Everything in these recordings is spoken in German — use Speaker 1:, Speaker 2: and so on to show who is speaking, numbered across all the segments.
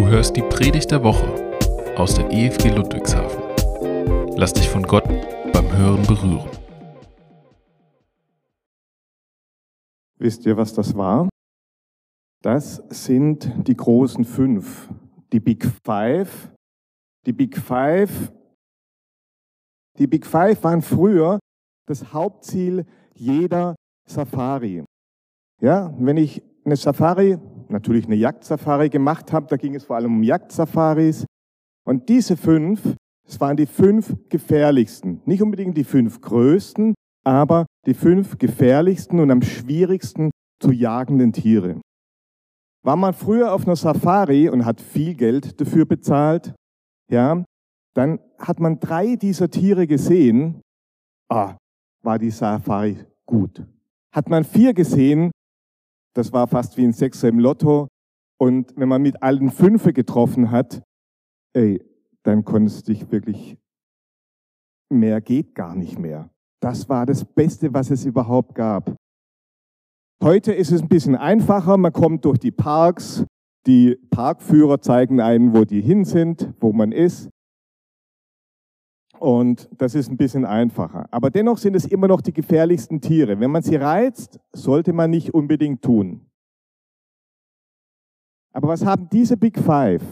Speaker 1: Du hörst die Predigt der Woche aus der EFG Ludwigshafen. Lass dich von Gott beim Hören berühren.
Speaker 2: Wisst ihr, was das war? Das sind die großen fünf, die Big Five. Die Big Five, die Big Five waren früher das Hauptziel jeder Safari. Ja, wenn ich eine Safari, natürlich eine Jagdsafari gemacht habe, da ging es vor allem um Jagdsafaris. Und diese fünf, es waren die fünf gefährlichsten. Nicht unbedingt die fünf größten, aber die fünf gefährlichsten und am schwierigsten zu jagenden Tiere. War man früher auf einer Safari und hat viel Geld dafür bezahlt, ja, dann hat man drei dieser Tiere gesehen, ah, war die Safari gut. Hat man vier gesehen, das war fast wie ein Sechser im Lotto. Und wenn man mit allen Fünfe getroffen hat, ey, dann konntest du dich wirklich, mehr geht gar nicht mehr. Das war das Beste, was es überhaupt gab. Heute ist es ein bisschen einfacher. Man kommt durch die Parks. Die Parkführer zeigen einen, wo die hin sind, wo man ist. Und das ist ein bisschen einfacher. Aber dennoch sind es immer noch die gefährlichsten Tiere. Wenn man sie reizt, sollte man nicht unbedingt tun. Aber was haben diese Big Five?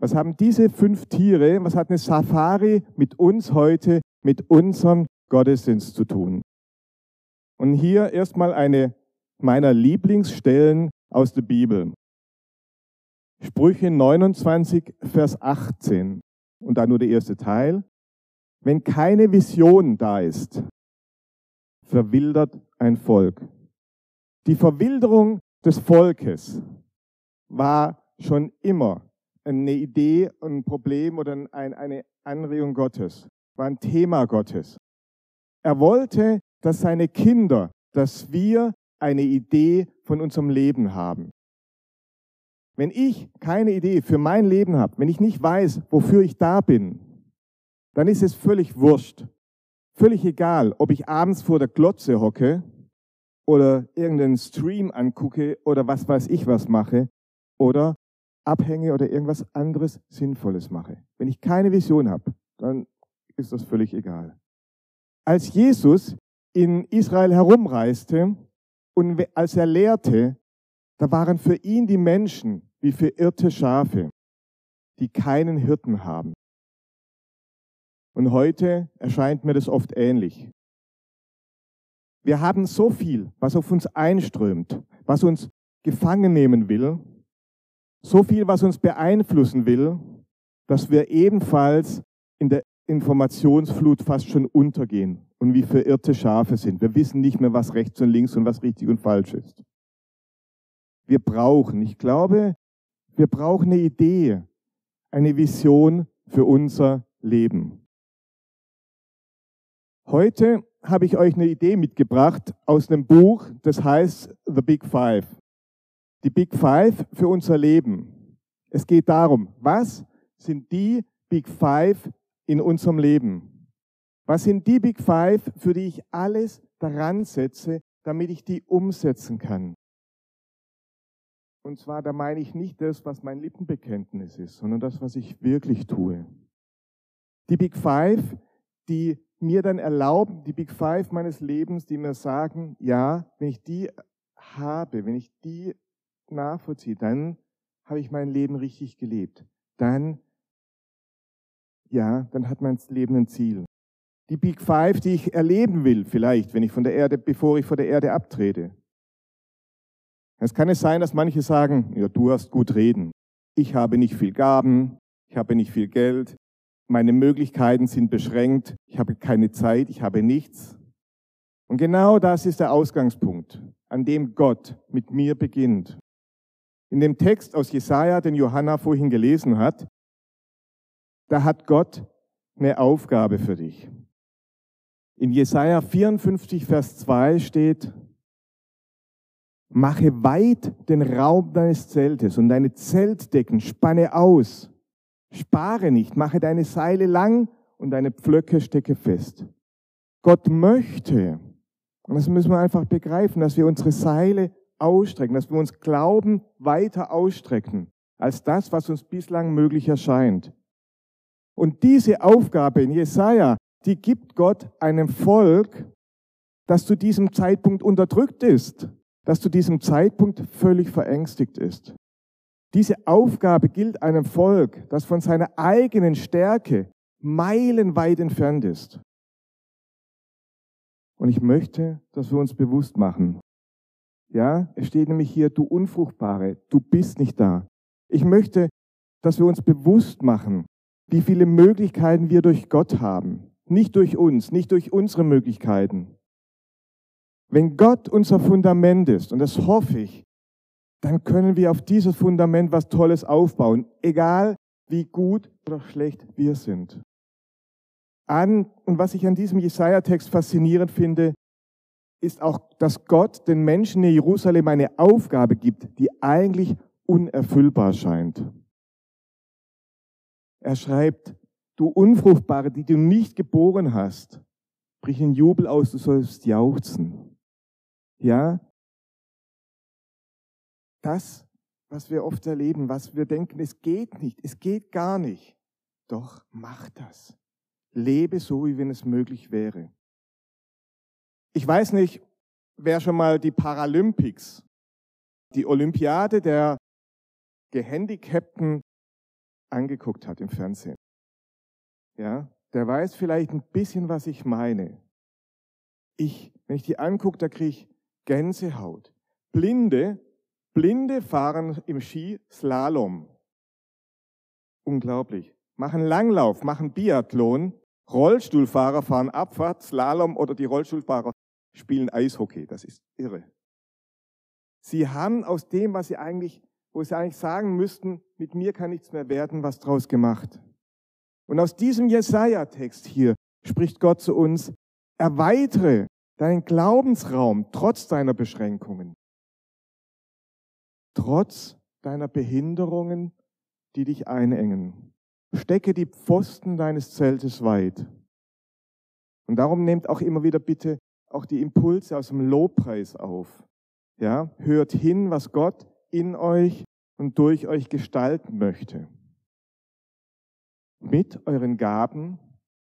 Speaker 2: Was haben diese fünf Tiere, was hat eine Safari mit uns heute, mit unserem Gottesdienst zu tun? Und hier erstmal eine meiner Lieblingsstellen aus der Bibel. Sprüche 29, Vers 18 und da nur der erste Teil. Wenn keine Vision da ist, verwildert ein Volk. Die Verwilderung des Volkes war schon immer eine Idee, ein Problem oder eine Anregung Gottes, war ein Thema Gottes. Er wollte, dass seine Kinder, dass wir eine Idee von unserem Leben haben. Wenn ich keine Idee für mein Leben habe, wenn ich nicht weiß, wofür ich da bin, dann ist es völlig wurscht. Völlig egal, ob ich abends vor der Glotze hocke oder irgendeinen Stream angucke oder was weiß ich was mache oder abhänge oder irgendwas anderes Sinnvolles mache. Wenn ich keine Vision habe, dann ist das völlig egal. Als Jesus in Israel herumreiste und als er lehrte, da waren für ihn die Menschen wie verirrte Schafe, die keinen Hirten haben. Und heute erscheint mir das oft ähnlich. Wir haben so viel, was auf uns einströmt, was uns gefangen nehmen will, so viel, was uns beeinflussen will, dass wir ebenfalls in der Informationsflut fast schon untergehen und wie verirrte Schafe sind. Wir wissen nicht mehr, was rechts und links und was richtig und falsch ist. Wir brauchen, ich glaube, wir brauchen eine Idee, eine Vision für unser Leben. Heute habe ich euch eine Idee mitgebracht aus einem Buch, das heißt The Big Five. Die Big Five für unser Leben. Es geht darum, was sind die Big Five in unserem Leben? Was sind die Big Five, für die ich alles daran setze, damit ich die umsetzen kann? Und zwar, da meine ich nicht das, was mein Lippenbekenntnis ist, sondern das, was ich wirklich tue. Die Big Five, die mir dann erlauben, die Big Five meines Lebens, die mir sagen, ja, wenn ich die habe, wenn ich die nachvollziehe, dann habe ich mein Leben richtig gelebt. Dann, ja, dann hat mein Leben ein Ziel. Die Big Five, die ich erleben will, vielleicht, wenn ich von der Erde, bevor ich von der Erde abtrete. Es kann es sein, dass manche sagen, ja, du hast gut reden. Ich habe nicht viel Gaben, ich habe nicht viel Geld, meine Möglichkeiten sind beschränkt, ich habe keine Zeit, ich habe nichts. Und genau das ist der Ausgangspunkt, an dem Gott mit mir beginnt. In dem Text aus Jesaja, den Johanna vorhin gelesen hat, da hat Gott eine Aufgabe für dich. In Jesaja 54, Vers 2 steht, Mache weit den Raum deines Zeltes und deine Zeltdecken spanne aus. Spare nicht, mache deine Seile lang und deine Pflöcke stecke fest. Gott möchte, und das müssen wir einfach begreifen, dass wir unsere Seile ausstrecken, dass wir uns Glauben weiter ausstrecken. als das, was uns bislang möglich erscheint. Und diese Aufgabe in Jesaja, die gibt Gott einem Volk, das zu diesem Zeitpunkt unterdrückt ist, das zu diesem Zeitpunkt völlig verängstigt ist. Diese Aufgabe gilt einem Volk, das von seiner eigenen Stärke meilenweit entfernt ist. Und ich möchte, dass wir uns bewusst machen. Ja, es steht nämlich hier, du Unfruchtbare, du bist nicht da. Ich möchte, dass wir uns bewusst machen, wie viele Möglichkeiten wir durch Gott haben. Nicht durch uns, nicht durch unsere Möglichkeiten. Wenn Gott unser Fundament ist, und das hoffe ich, dann können wir auf dieses Fundament was Tolles aufbauen, egal wie gut oder schlecht wir sind. An, und was ich an diesem Jesaja-Text faszinierend finde, ist auch, dass Gott den Menschen in Jerusalem eine Aufgabe gibt, die eigentlich unerfüllbar scheint. Er schreibt, du Unfruchtbare, die du nicht geboren hast, brich in Jubel aus, du sollst jauchzen. Ja? Das, was wir oft erleben, was wir denken, es geht nicht, es geht gar nicht. Doch mach das. Lebe so, wie wenn es möglich wäre. Ich weiß nicht, wer schon mal die Paralympics, die Olympiade der Gehandicapten angeguckt hat im Fernsehen. Ja, der weiß vielleicht ein bisschen, was ich meine. Ich, wenn ich die angucke, da kriege ich Gänsehaut. Blinde, Blinde fahren im Ski Slalom. Unglaublich. Machen Langlauf, machen Biathlon. Rollstuhlfahrer fahren Abfahrt, Slalom oder die Rollstuhlfahrer spielen Eishockey. Das ist irre. Sie haben aus dem, was sie eigentlich wo sie eigentlich sagen müssten, mit mir kann nichts mehr werden, was draus gemacht. Und aus diesem Jesaja-Text hier spricht Gott zu uns, erweitere deinen Glaubensraum trotz deiner Beschränkungen, trotz deiner Behinderungen, die dich einengen. Stecke die Pfosten deines Zeltes weit. Und darum nehmt auch immer wieder bitte auch die Impulse aus dem Lobpreis auf. Ja, hört hin, was Gott in euch und durch euch gestalten möchte. Mit euren Gaben,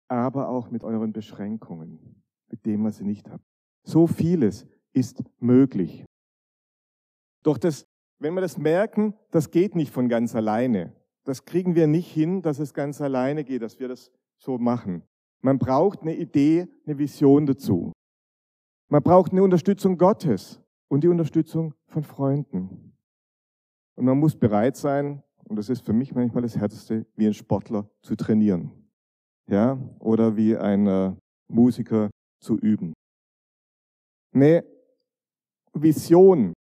Speaker 2: aber auch mit euren Beschränkungen, mit dem, was ihr nicht habt. So vieles ist möglich. Doch das, wenn wir das merken, das geht nicht von ganz alleine. Das kriegen wir nicht hin, dass es ganz alleine geht, dass wir das so machen. Man braucht eine Idee, eine Vision dazu. Man braucht eine Unterstützung Gottes und die Unterstützung von Freunden. Und man muss bereit sein, und das ist für mich manchmal das Härteste, wie ein Sportler zu trainieren. Ja, oder wie ein äh, Musiker zu üben. Eine Vision,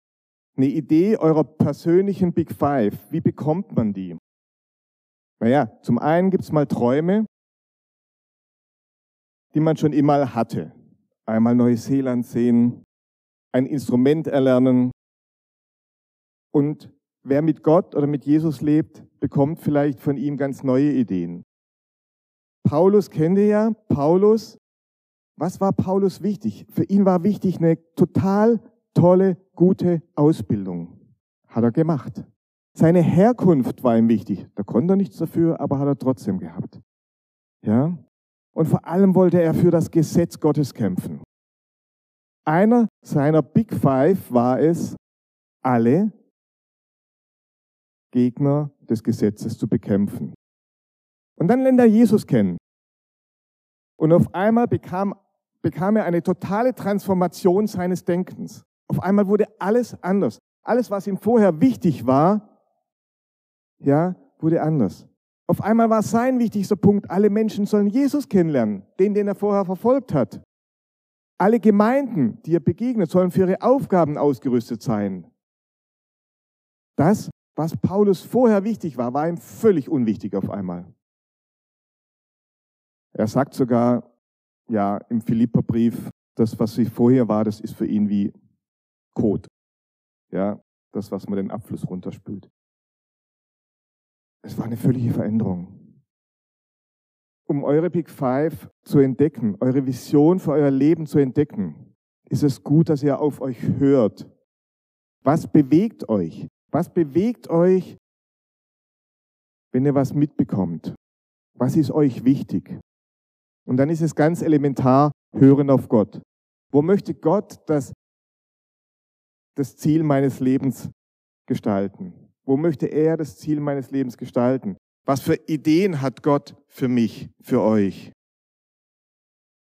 Speaker 2: eine Idee eurer persönlichen Big Five, wie bekommt man die? Naja, zum einen gibt's mal Träume, die man schon immer hatte. Einmal Neuseeland sehen, ein Instrument erlernen und Wer mit Gott oder mit Jesus lebt, bekommt vielleicht von ihm ganz neue Ideen. Paulus kennt ihr ja. Paulus, was war Paulus wichtig? Für ihn war wichtig eine total tolle, gute Ausbildung. Hat er gemacht. Seine Herkunft war ihm wichtig. Da konnte er nichts dafür, aber hat er trotzdem gehabt. Ja? Und vor allem wollte er für das Gesetz Gottes kämpfen. Einer seiner Big Five war es, alle Gegner des Gesetzes zu bekämpfen. Und dann lernt er Jesus kennen. Und auf einmal bekam, bekam er eine totale Transformation seines Denkens. Auf einmal wurde alles anders. Alles, was ihm vorher wichtig war, ja, wurde anders. Auf einmal war sein wichtigster Punkt, alle Menschen sollen Jesus kennenlernen, den, den er vorher verfolgt hat. Alle Gemeinden, die er begegnet, sollen für ihre Aufgaben ausgerüstet sein. Das was Paulus vorher wichtig war, war ihm völlig unwichtig auf einmal. Er sagt sogar, ja, im Philipperbrief, das, was sie vorher war, das ist für ihn wie Kot. Ja, das, was man den Abfluss runterspült. Es war eine völlige Veränderung. Um eure Big Five zu entdecken, eure Vision für euer Leben zu entdecken, ist es gut, dass ihr auf euch hört. Was bewegt euch? Was bewegt euch, wenn ihr was mitbekommt. Was ist euch wichtig? Und dann ist es ganz elementar, hören auf Gott. Wo möchte Gott das, das Ziel meines Lebens gestalten? Wo möchte er das Ziel meines Lebens gestalten? Was für Ideen hat Gott für mich, für euch?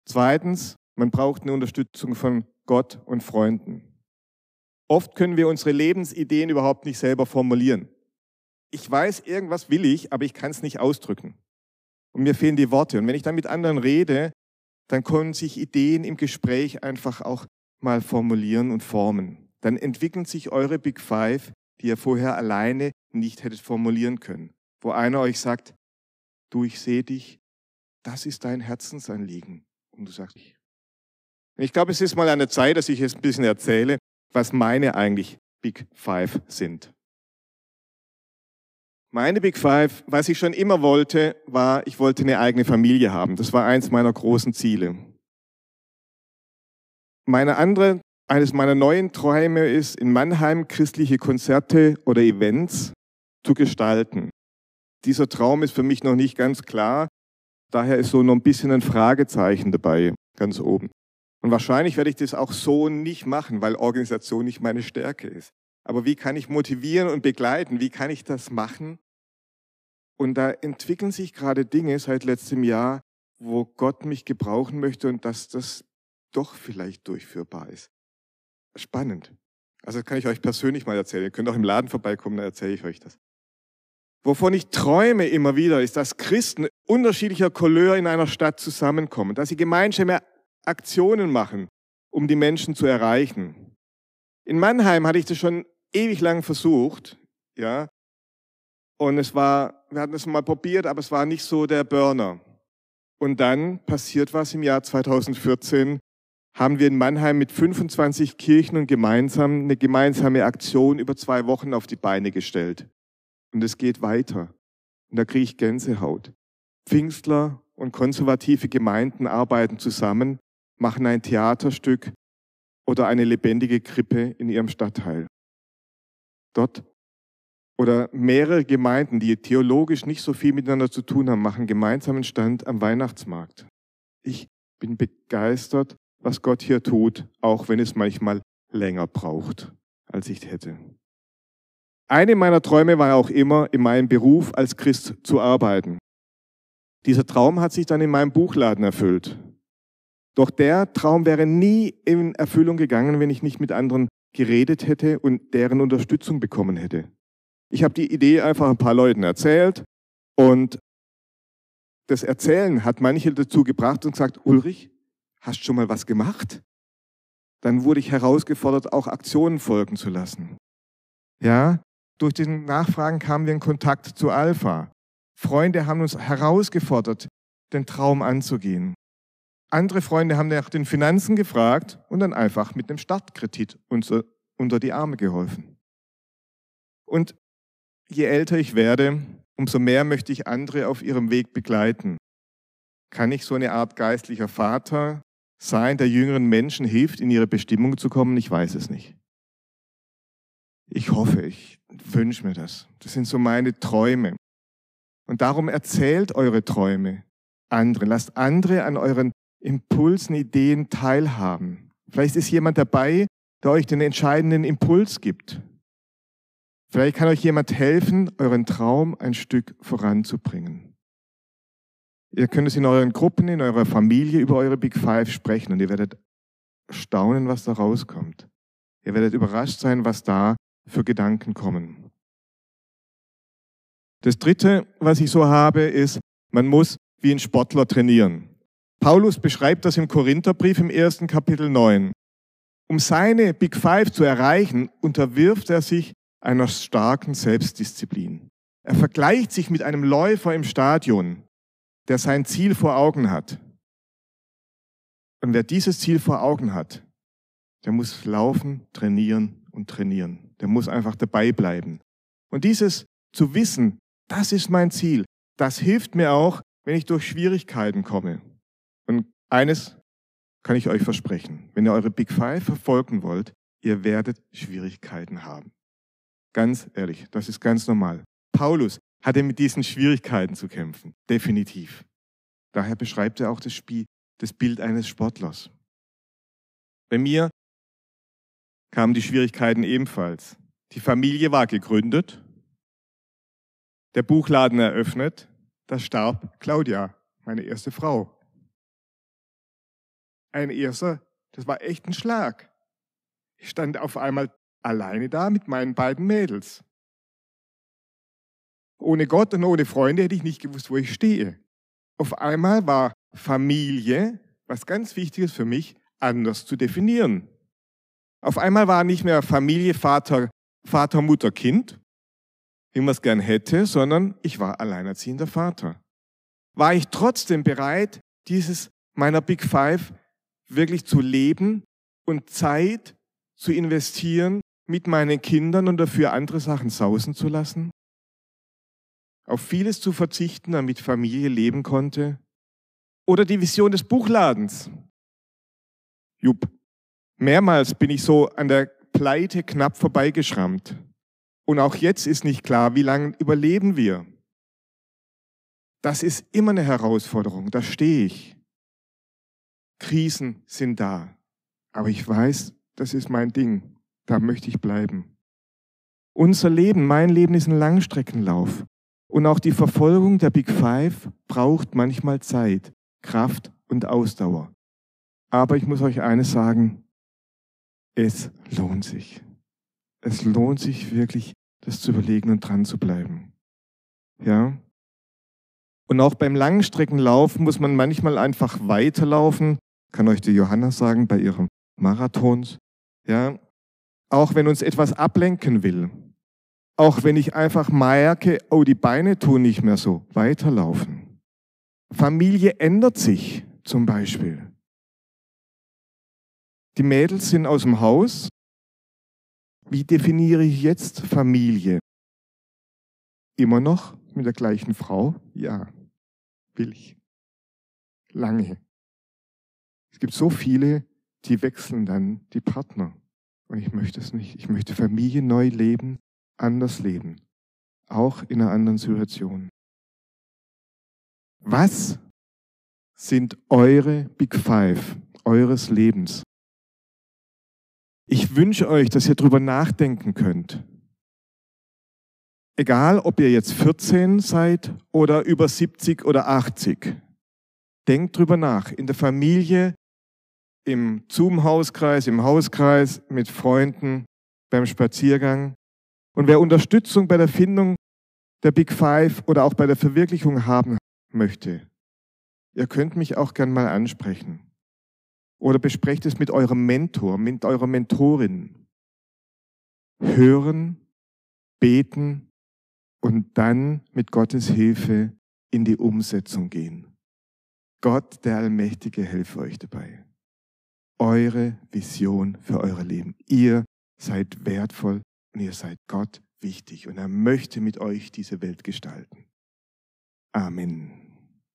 Speaker 2: Zweitens, man braucht eine Unterstützung von Gott und Freunden. Oft können wir unsere Lebensideen überhaupt nicht selber formulieren. Ich weiß, irgendwas will ich, aber ich kann es nicht ausdrücken. Und mir fehlen die Worte. Und wenn ich dann mit anderen rede, dann können sich Ideen im Gespräch einfach auch mal formulieren und formen. Dann entwickeln sich eure Big Five, die ihr vorher alleine nicht hättet formulieren können. Wo einer euch sagt, du, ich sehe dich, das ist dein Herzensanliegen. Und du sagst, ich. Ich glaube, es ist mal an der Zeit, dass ich jetzt ein bisschen erzähle, was meine eigentlich Big Five sind. Meine Big Five, was ich schon immer wollte, war, ich wollte eine eigene Familie haben. Das war eins meiner großen Ziele. Meine andere, eines meiner neuen Träume ist, in Mannheim christliche Konzerte oder Events zu gestalten. Dieser Traum ist für mich noch nicht ganz klar. Daher ist so noch ein bisschen ein Fragezeichen dabei, ganz oben. Und wahrscheinlich werde ich das auch so nicht machen, weil Organisation nicht meine Stärke ist. Aber wie kann ich motivieren und begleiten? Wie kann ich das machen? Und da entwickeln sich gerade Dinge seit letztem Jahr, wo Gott mich gebrauchen möchte und dass das doch vielleicht durchführbar ist. Spannend. Also das kann ich euch persönlich mal erzählen. Ihr könnt auch im Laden vorbeikommen, dann erzähle ich euch das. Wovon ich träume immer wieder, ist, dass Christen unterschiedlicher Couleur in einer Stadt zusammenkommen, dass sie gemeinsame Aktionen machen, um die Menschen zu erreichen. In Mannheim hatte ich das schon ewig lang versucht, ja. Und es war, wir hatten es mal probiert, aber es war nicht so der Burner. Und dann passiert was im Jahr 2014, haben wir in Mannheim mit 25 Kirchen und gemeinsam eine gemeinsame Aktion über zwei Wochen auf die Beine gestellt. Und es geht weiter. Und da kriege ich Gänsehaut. Pfingstler und konservative Gemeinden arbeiten zusammen, machen ein Theaterstück oder eine lebendige Krippe in ihrem Stadtteil. Dort oder mehrere Gemeinden, die theologisch nicht so viel miteinander zu tun haben, machen gemeinsamen Stand am Weihnachtsmarkt. Ich bin begeistert, was Gott hier tut, auch wenn es manchmal länger braucht, als ich hätte. Eine meiner Träume war auch immer, in meinem Beruf als Christ zu arbeiten. Dieser Traum hat sich dann in meinem Buchladen erfüllt. Doch der Traum wäre nie in Erfüllung gegangen, wenn ich nicht mit anderen geredet hätte und deren Unterstützung bekommen hätte. Ich habe die Idee einfach ein paar Leuten erzählt und das Erzählen hat manche dazu gebracht und gesagt, Ulrich, hast du schon mal was gemacht? Dann wurde ich herausgefordert, auch Aktionen folgen zu lassen. Ja, durch den Nachfragen kamen wir in Kontakt zu Alpha. Freunde haben uns herausgefordert, den Traum anzugehen. Andere Freunde haben nach den Finanzen gefragt und dann einfach mit einem Startkredit uns unter die Arme geholfen. Und je älter ich werde, umso mehr möchte ich andere auf ihrem Weg begleiten. Kann ich so eine Art geistlicher Vater sein, der jüngeren Menschen hilft, in ihre Bestimmung zu kommen? Ich weiß es nicht. Ich hoffe, ich wünsche mir das. Das sind so meine Träume. Und darum erzählt eure Träume andere. Lasst andere an euren Impulsen, Ideen teilhaben. Vielleicht ist jemand dabei, der euch den entscheidenden Impuls gibt. Vielleicht kann euch jemand helfen, euren Traum ein Stück voranzubringen. Ihr könnt es in euren Gruppen, in eurer Familie über eure Big Five sprechen und ihr werdet staunen, was da rauskommt. Ihr werdet überrascht sein, was da für Gedanken kommen. Das Dritte, was ich so habe, ist, man muss wie ein Sportler trainieren. Paulus beschreibt das im Korintherbrief im ersten Kapitel 9. Um seine Big Five zu erreichen, unterwirft er sich einer starken Selbstdisziplin. Er vergleicht sich mit einem Läufer im Stadion, der sein Ziel vor Augen hat. Und wer dieses Ziel vor Augen hat, der muss laufen, trainieren und trainieren. Der muss einfach dabei bleiben. Und dieses zu wissen, das ist mein Ziel, das hilft mir auch, wenn ich durch Schwierigkeiten komme. Und eines kann ich euch versprechen. Wenn ihr eure Big Five verfolgen wollt, ihr werdet Schwierigkeiten haben. Ganz ehrlich, das ist ganz normal. Paulus, hatte mit diesen Schwierigkeiten zu kämpfen. Definitiv. Daher beschreibt er auch das, Spiel, das Bild eines Sportlers. Bei mir kamen die Schwierigkeiten ebenfalls. Die Familie war gegründet, der Buchladen eröffnet, da starb Claudia, meine erste Frau. Ein erster, das war echt ein Schlag. Ich stand auf einmal alleine da mit meinen beiden Mädels. Ohne Gott und ohne Freunde hätte ich nicht gewusst, wo ich stehe. Auf einmal war Familie, was ganz wichtig ist für mich, anders zu definieren. Auf einmal war nicht mehr Familie, Vater, Vater, Mutter, Kind, wie man es gern hätte, sondern ich war alleinerziehender Vater. War ich trotzdem bereit, dieses meiner Big Five wirklich zu leben und Zeit zu investieren mit meinen Kindern und dafür andere Sachen sausen zu lassen? Auf vieles zu verzichten, damit Familie leben konnte? Oder die Vision des Buchladens? Jupp, mehrmals bin ich so an der Pleite knapp vorbeigeschrammt. Und auch jetzt ist nicht klar, wie lange überleben wir. Das ist immer eine Herausforderung, da stehe ich. Krisen sind da, aber ich weiß, das ist mein Ding, da möchte ich bleiben. Unser Leben, mein Leben ist ein Langstreckenlauf. Und auch die Verfolgung der Big Five braucht manchmal Zeit, Kraft und Ausdauer. Aber ich muss euch eines sagen, es lohnt sich. Es lohnt sich wirklich, das zu überlegen und dran zu bleiben. Ja? Und auch beim Langstreckenlauf muss man manchmal einfach weiterlaufen, kann euch die Johanna sagen, bei ihrem Marathons. Ja? Auch wenn uns etwas ablenken will. Auch wenn ich einfach merke, oh, die Beine tun nicht mehr so, weiterlaufen. Familie ändert sich zum Beispiel. Die Mädels sind aus dem Haus. Wie definiere ich jetzt Familie? Immer noch mit der gleichen Frau? Ja, will ich. Lange. Es gibt so viele, die wechseln dann die Partner. Und ich möchte es nicht. Ich möchte Familie neu leben, anders leben. Auch in einer anderen Situation. Was sind eure Big Five eures Lebens? Ich wünsche euch, dass ihr darüber nachdenken könnt. Egal, ob ihr jetzt 14 seid oder über 70 oder 80. Denkt drüber nach. In der Familie, im Zoom-Hauskreis, im Hauskreis, mit Freunden, beim Spaziergang. Und wer Unterstützung bei der Findung der Big Five oder auch bei der Verwirklichung haben möchte, ihr könnt mich auch gern mal ansprechen. Oder besprecht es mit eurem Mentor, mit eurer Mentorin. Hören, beten und dann mit Gottes Hilfe in die Umsetzung gehen. Gott, der Allmächtige, helfe euch dabei. Eure Vision für euer Leben. Ihr seid wertvoll und ihr seid Gott wichtig und er möchte mit euch diese Welt gestalten. Amen.